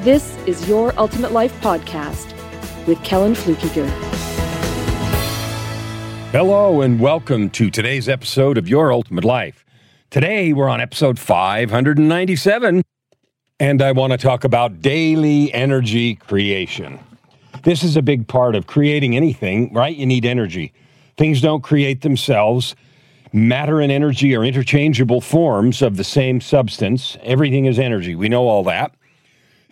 this is Your Ultimate Life Podcast with Kellan Fluckiger. Hello, and welcome to today's episode of Your Ultimate Life. Today, we're on episode 597, and I want to talk about daily energy creation. This is a big part of creating anything, right? You need energy. Things don't create themselves. Matter and energy are interchangeable forms of the same substance. Everything is energy. We know all that.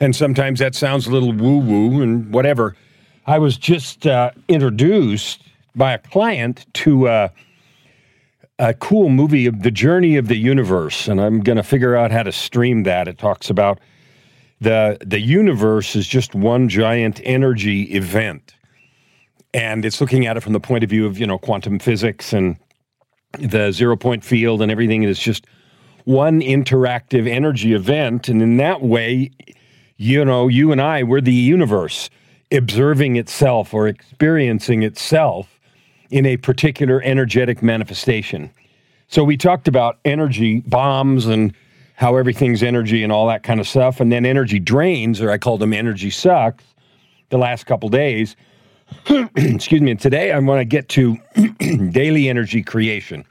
And sometimes that sounds a little woo woo and whatever. I was just uh, introduced by a client to uh, a cool movie of the journey of the universe, and I'm going to figure out how to stream that. It talks about the the universe is just one giant energy event, and it's looking at it from the point of view of you know quantum physics and the zero point field and everything is just one interactive energy event, and in that way, you know, you and I, we're the universe observing itself or experiencing itself in a particular energetic manifestation. So we talked about energy bombs and how everything's energy and all that kind of stuff, and then energy drains, or I called them energy sucks, the last couple days. Excuse me. And today I want to get to daily energy creation.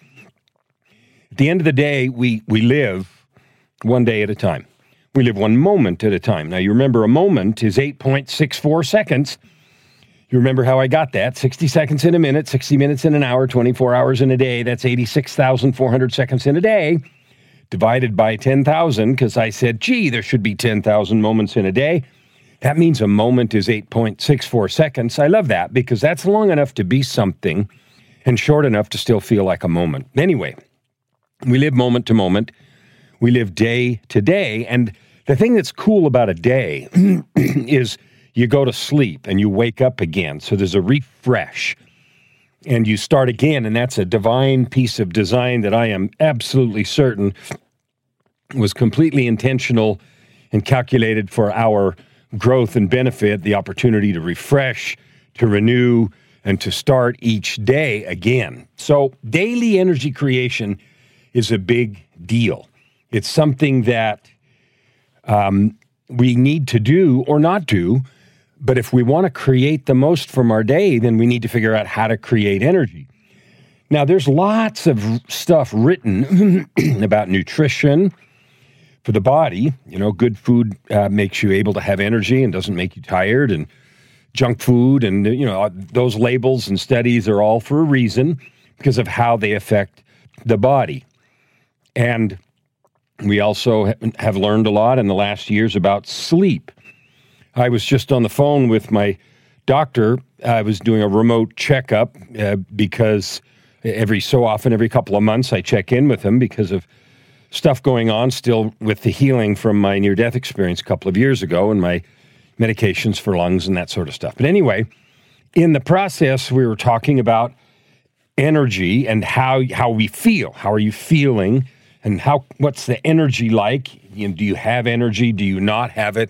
At the end of the day, we we live one day at a time. We live one moment at a time. Now, you remember a moment is 8.64 seconds. You remember how I got that? 60 seconds in a minute, 60 minutes in an hour, 24 hours in a day. That's 86,400 seconds in a day divided by 10,000 because I said, gee, there should be 10,000 moments in a day. That means a moment is 8.64 seconds. I love that because that's long enough to be something and short enough to still feel like a moment. Anyway, we live moment to moment, we live day to day. And the thing that's cool about a day is you go to sleep and you wake up again. So there's a refresh and you start again. And that's a divine piece of design that I am absolutely certain was completely intentional and calculated for our growth and benefit, the opportunity to refresh, to renew, and to start each day again. So daily energy creation is a big deal. It's something that um, we need to do or not do. But if we want to create the most from our day, then we need to figure out how to create energy. Now, there's lots of stuff written about nutrition for the body. You know, good food uh, makes you able to have energy and doesn't make you tired, and junk food and, you know, those labels and studies are all for a reason because of how they affect the body. And we also have learned a lot in the last years about sleep. I was just on the phone with my doctor. I was doing a remote checkup uh, because every so often, every couple of months, I check in with him because of stuff going on still with the healing from my near death experience a couple of years ago and my medications for lungs and that sort of stuff. But anyway, in the process, we were talking about energy and how, how we feel. How are you feeling? And how what's the energy like? You know, do you have energy? Do you not have it?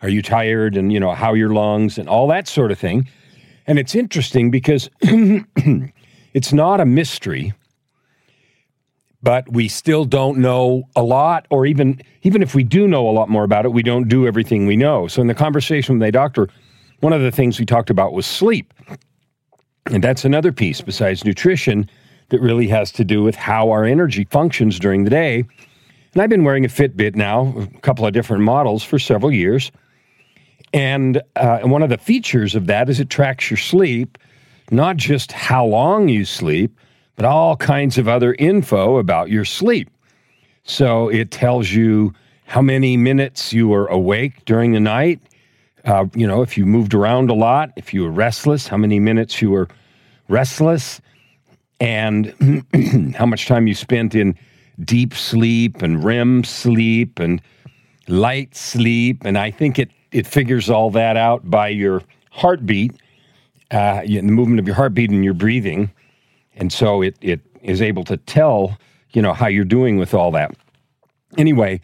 Are you tired? And you know how your lungs and all that sort of thing. And it's interesting because it's not a mystery, but we still don't know a lot, or even even if we do know a lot more about it, we don't do everything we know. So in the conversation with my doctor, one of the things we talked about was sleep. And that's another piece besides nutrition that really has to do with how our energy functions during the day. And I've been wearing a Fitbit now, a couple of different models for several years. And, uh, and one of the features of that is it tracks your sleep, not just how long you sleep, but all kinds of other info about your sleep. So it tells you how many minutes you were awake during the night. Uh, you know, if you moved around a lot, if you were restless, how many minutes you were restless and how much time you spent in deep sleep and REM sleep and light sleep, and I think it it figures all that out by your heartbeat, uh, the movement of your heartbeat and your breathing, and so it it is able to tell you know how you're doing with all that. Anyway,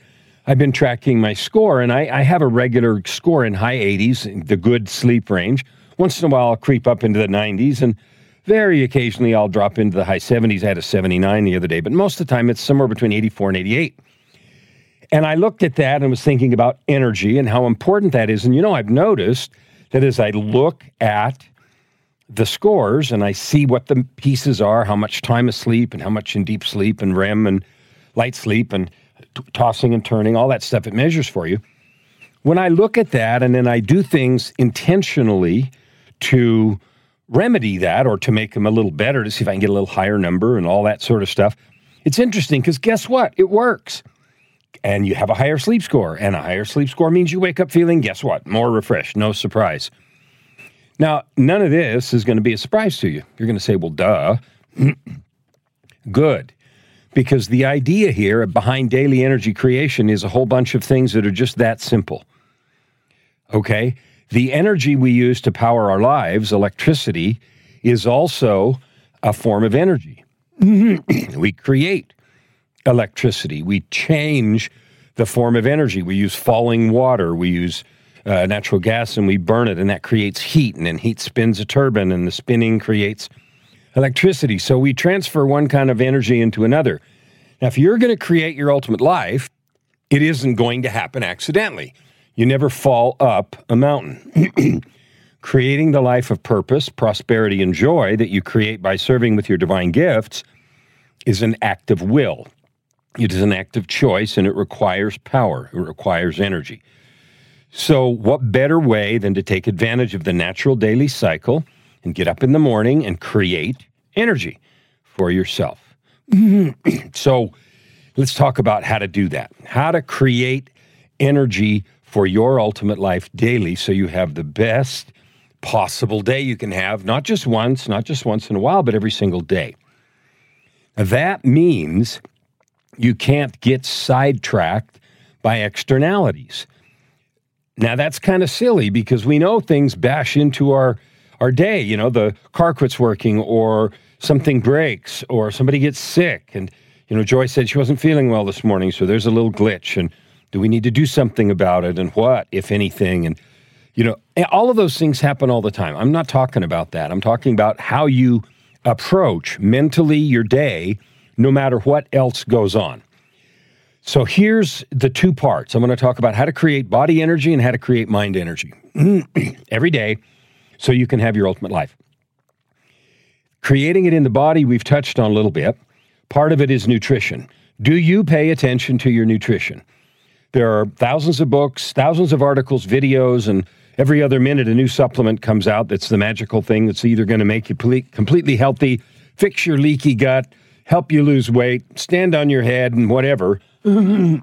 I've been tracking my score, and I, I have a regular score in high 80s, the good sleep range. Once in a while, I'll creep up into the 90s, and very occasionally, I'll drop into the high 70s. I had a 79 the other day, but most of the time, it's somewhere between 84 and 88. And I looked at that and was thinking about energy and how important that is. And you know, I've noticed that as I look at the scores and I see what the pieces are, how much time asleep and how much in deep sleep and REM and light sleep and t- tossing and turning, all that stuff it measures for you. When I look at that and then I do things intentionally to remedy that or to make them a little better to see if I can get a little higher number and all that sort of stuff, it's interesting because guess what? It works. And you have a higher sleep score. And a higher sleep score means you wake up feeling, guess what? More refreshed. No surprise. Now, none of this is going to be a surprise to you. You're going to say, well, duh. Good because the idea here behind daily energy creation is a whole bunch of things that are just that simple. Okay? The energy we use to power our lives, electricity, is also a form of energy. we create electricity, we change the form of energy. We use falling water, we use uh, natural gas, and we burn it, and that creates heat, and then heat spins a turbine, and the spinning creates electricity. So we transfer one kind of energy into another. Now, if you're going to create your ultimate life, it isn't going to happen accidentally. You never fall up a mountain. Creating the life of purpose, prosperity, and joy that you create by serving with your divine gifts is an act of will. It is an act of choice and it requires power, it requires energy. So, what better way than to take advantage of the natural daily cycle and get up in the morning and create energy for yourself? so, let's talk about how to do that. How to create energy for your ultimate life daily so you have the best possible day you can have, not just once, not just once in a while, but every single day. That means you can't get sidetracked by externalities. Now that's kind of silly because we know things bash into our our day, you know, the car quits working or something breaks or somebody gets sick and you know Joy said she wasn't feeling well this morning, so there's a little glitch and do we need to do something about it? And what, if anything? And, you know, all of those things happen all the time. I'm not talking about that. I'm talking about how you approach mentally your day, no matter what else goes on. So here's the two parts. I'm going to talk about how to create body energy and how to create mind energy every day so you can have your ultimate life. Creating it in the body, we've touched on a little bit. Part of it is nutrition. Do you pay attention to your nutrition? There are thousands of books, thousands of articles, videos, and every other minute a new supplement comes out that's the magical thing that's either going to make you ple- completely healthy, fix your leaky gut, help you lose weight, stand on your head, and whatever. the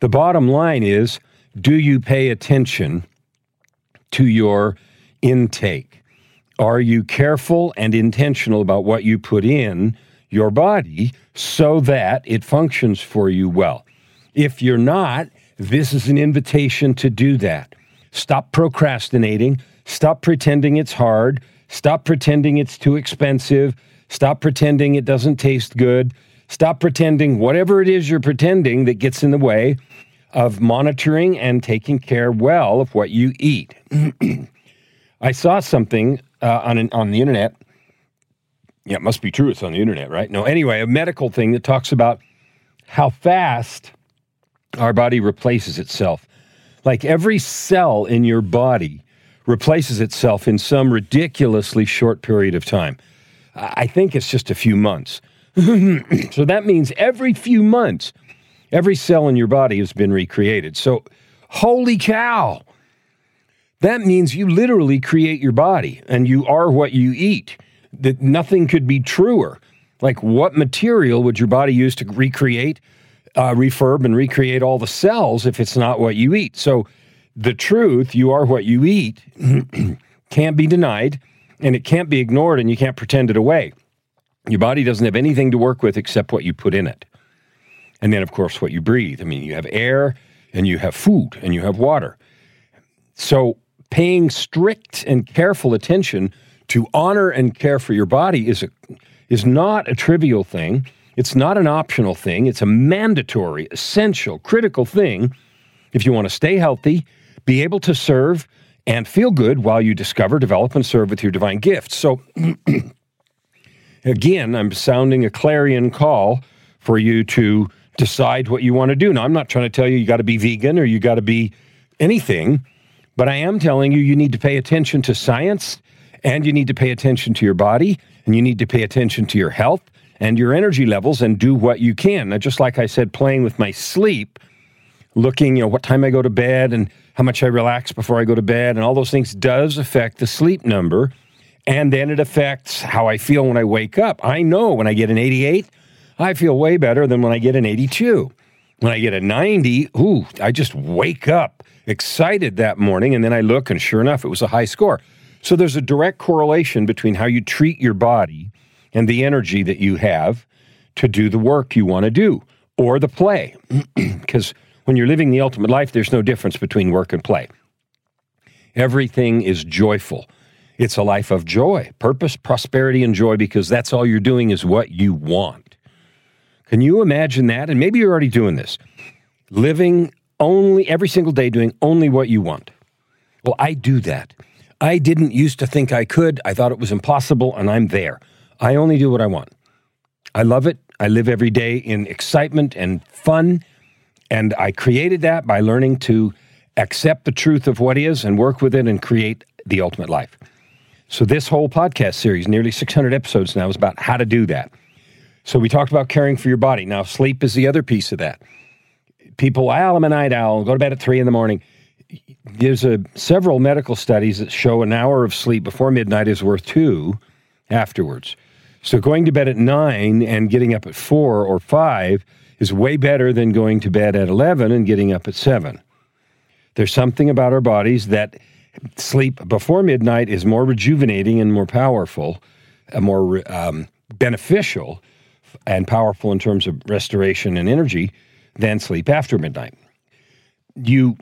bottom line is do you pay attention to your intake? Are you careful and intentional about what you put in your body so that it functions for you well? If you're not, this is an invitation to do that. Stop procrastinating. Stop pretending it's hard. Stop pretending it's too expensive. Stop pretending it doesn't taste good. Stop pretending whatever it is you're pretending that gets in the way of monitoring and taking care well of what you eat. I saw something uh, on an, on the internet. Yeah, it must be true. It's on the internet, right? No, anyway, a medical thing that talks about how fast our body replaces itself. Like every cell in your body replaces itself in some ridiculously short period of time. I think it's just a few months. so that means every few months, every cell in your body has been recreated. So, holy cow. That means you literally create your body and you are what you eat. That nothing could be truer. Like, what material would your body use to recreate uh, refurb and recreate all the cells if it's not what you eat. So the truth, you are what you eat, can't be denied and it can't be ignored and you can't pretend it away. Your body doesn't have anything to work with except what you put in it. And then, of course, what you breathe. I mean, you have air, and you have food and you have water. So, paying strict and careful attention to honor and care for your body is a, is not a trivial thing. It's not an optional thing. It's a mandatory, essential, critical thing if you want to stay healthy, be able to serve, and feel good while you discover, develop, and serve with your divine gifts. So, again, I'm sounding a clarion call for you to decide what you want to do. Now, I'm not trying to tell you you got to be vegan or you got to be anything, but I am telling you you need to pay attention to science and you need to pay attention to your body and you need to pay attention to your health and your energy levels and do what you can. Now, just like I said, playing with my sleep, looking, you know, what time I go to bed and how much I relax before I go to bed and all those things does affect the sleep number. And then it affects how I feel when I wake up. I know when I get an 88, I feel way better than when I get an 82. When I get a 90, ooh, I just wake up excited that morning and then I look and sure enough, it was a high score. So there's a direct correlation between how you treat your body and the energy that you have to do the work you want to do or the play. Because when you're living the ultimate life, there's no difference between work and play. Everything is joyful. It's a life of joy, purpose, prosperity, and joy because that's all you're doing is what you want. Can you imagine that? And maybe you're already doing this. Living only every single day, doing only what you want. Well, I do that. I didn't used to think I could. I thought it was impossible, and I'm there. I only do what I want. I love it. I live every day in excitement and fun and I created that by learning to accept the truth of what is and work with it and create the ultimate life. So, this whole podcast series, nearly 600 episodes now, is about how to do that. So, we talked about caring for your body. Now, sleep is the other piece of that. People, well, I'm a night owl, go to bed at three in the morning. There's a, several medical studies that show an hour of sleep before midnight is worth two afterwards. So, going to bed at nine and getting up at four or five is way better than going to bed at 11 and getting up at 7. There's something about our bodies that sleep before midnight is more rejuvenating and more powerful, uh, more um, beneficial and powerful in terms of restoration and energy than sleep after midnight. You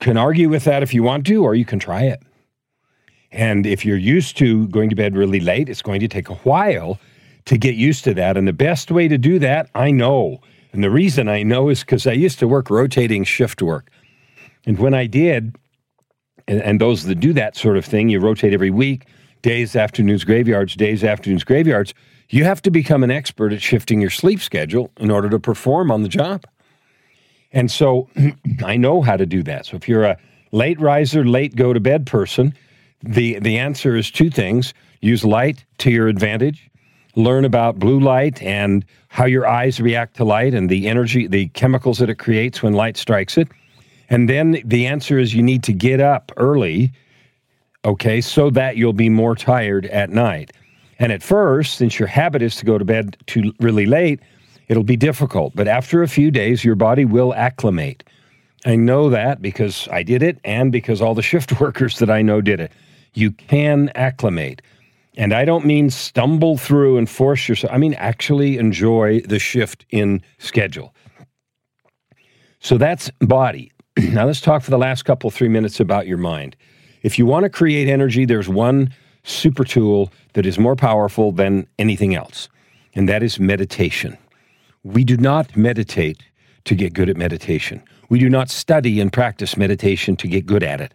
can argue with that if you want to, or you can try it. And if you're used to going to bed really late, it's going to take a while to get used to that. And the best way to do that, I know, and the reason I know is because I used to work rotating shift work. And when I did, and, and, those that do that sort of thing, you rotate every week, days, afternoons, graveyards, days, afternoons, graveyards, you have to become an expert at shifting your sleep schedule in order to perform on the job. And so I know how to do that. So if you're a late riser, late go to bed person, the, the answer is two things use light to your advantage learn about blue light and how your eyes react to light and the energy, the chemicals that it creates when light strikes it. And then the answer is you need to get up early, okay, so that you'll be more tired at night. And at first, since your habit is to go to bed too really late, it'll be difficult. But after a few days, your body will acclimate. I know that because I did it and because all the shift workers that I know did it. You can acclimate. And I don't mean stumble through and force yourself. I mean actually enjoy the shift in schedule. So that's body. now let's talk for the last couple three minutes about your mind. If you want to create energy, there's one super tool that is more powerful than anything else, and that is meditation. We do not meditate to get good at meditation. We do not study and practice meditation to get good at it.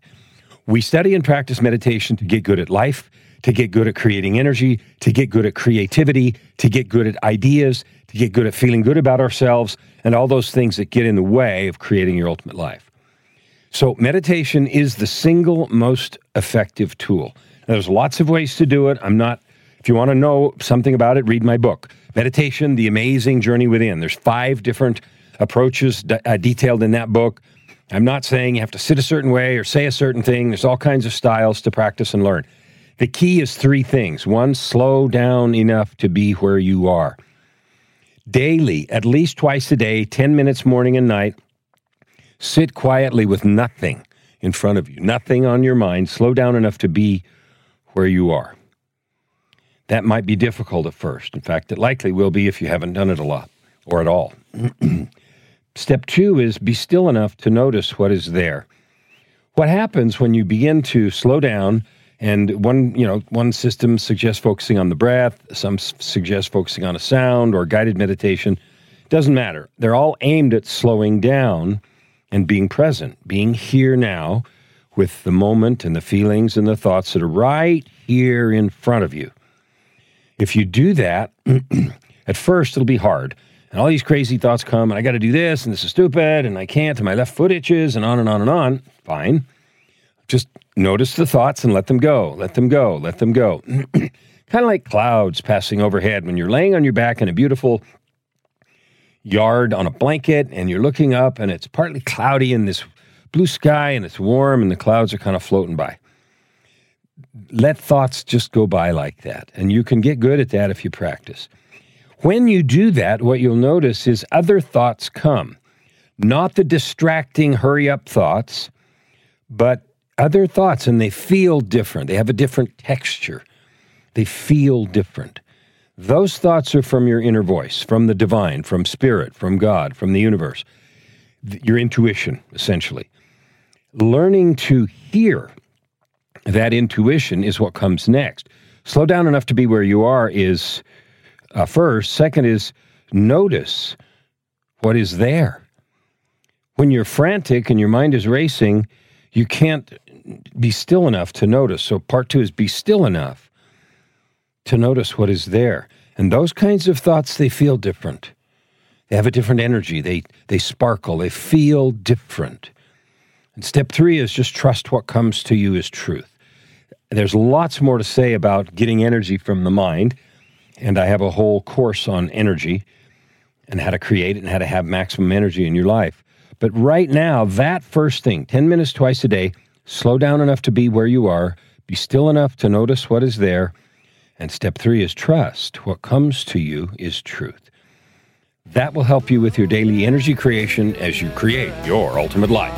We study and practice meditation to get good at life to get good at creating energy, to get good at creativity, to get good at ideas, to get good at feeling good about ourselves, and all those things that get in the way of creating your ultimate life. So, meditation is the single most effective tool. Now, there's lots of ways to do it. I'm not, if you want to know something about it, read my book, Meditation The Amazing Journey Within. There's five different approaches uh, detailed in that book. I'm not saying you have to sit a certain way or say a certain thing. There's all kinds of styles to practice and learn. The key is three things. One, slow down enough to be where you are. Daily, at least twice a day, 10 minutes morning and night, sit quietly with nothing in front of you, nothing on your mind. Slow down enough to be where you are. That might be difficult at first. In fact, it likely will be if you haven't done it a lot or at all. Step two is be still enough to notice what is there. What happens when you begin to slow down? And one, you know, one system suggests focusing on the breath, some suggest focusing on a sound or guided meditation. Doesn't matter. They're all aimed at slowing down and being present, being here now with the moment and the feelings and the thoughts that are right here in front of you. If you do that, at first it'll be hard. And all these crazy thoughts come, and I got to do this, and this is stupid, and I can't, and my left foot itches, and on and on and on. Fine. Just notice the thoughts and let them go, let them go, let them go. kind of like clouds passing overhead when you're laying on your back in a beautiful yard on a blanket, and you're looking up, and it's partly cloudy in this blue sky, and it's warm, and the clouds are kind of floating by. Let thoughts just go by like that. And you can get good at that if you practice. When you do that, what you'll notice is other thoughts come, not the distracting, hurry up thoughts, but other thoughts, and they feel different. They have a different texture, they feel different. Those thoughts are from your inner voice, from the divine, from spirit, from God, from the universe, your intuition, essentially. Learning to hear that intuition is what comes next. Slow down enough to be where you are is uh, first. Second is notice what is there. When you're frantic and your mind is racing, you can't be still enough to notice. So, part two is be still enough to notice what is there. And those kinds of thoughts, they feel different. They have a different energy. They, they sparkle. They feel different. And step three is just trust what comes to you as truth. There's lots more to say about getting energy from the mind and I have a whole course on energy and how to create it and how to have maximum energy in your life. But right now, that first thing, 10 minutes twice a day, slow down enough to be where you are, be still enough to notice what is there. And step three is trust. What comes to you is truth. That will help you with your daily energy creation as you create your ultimate life.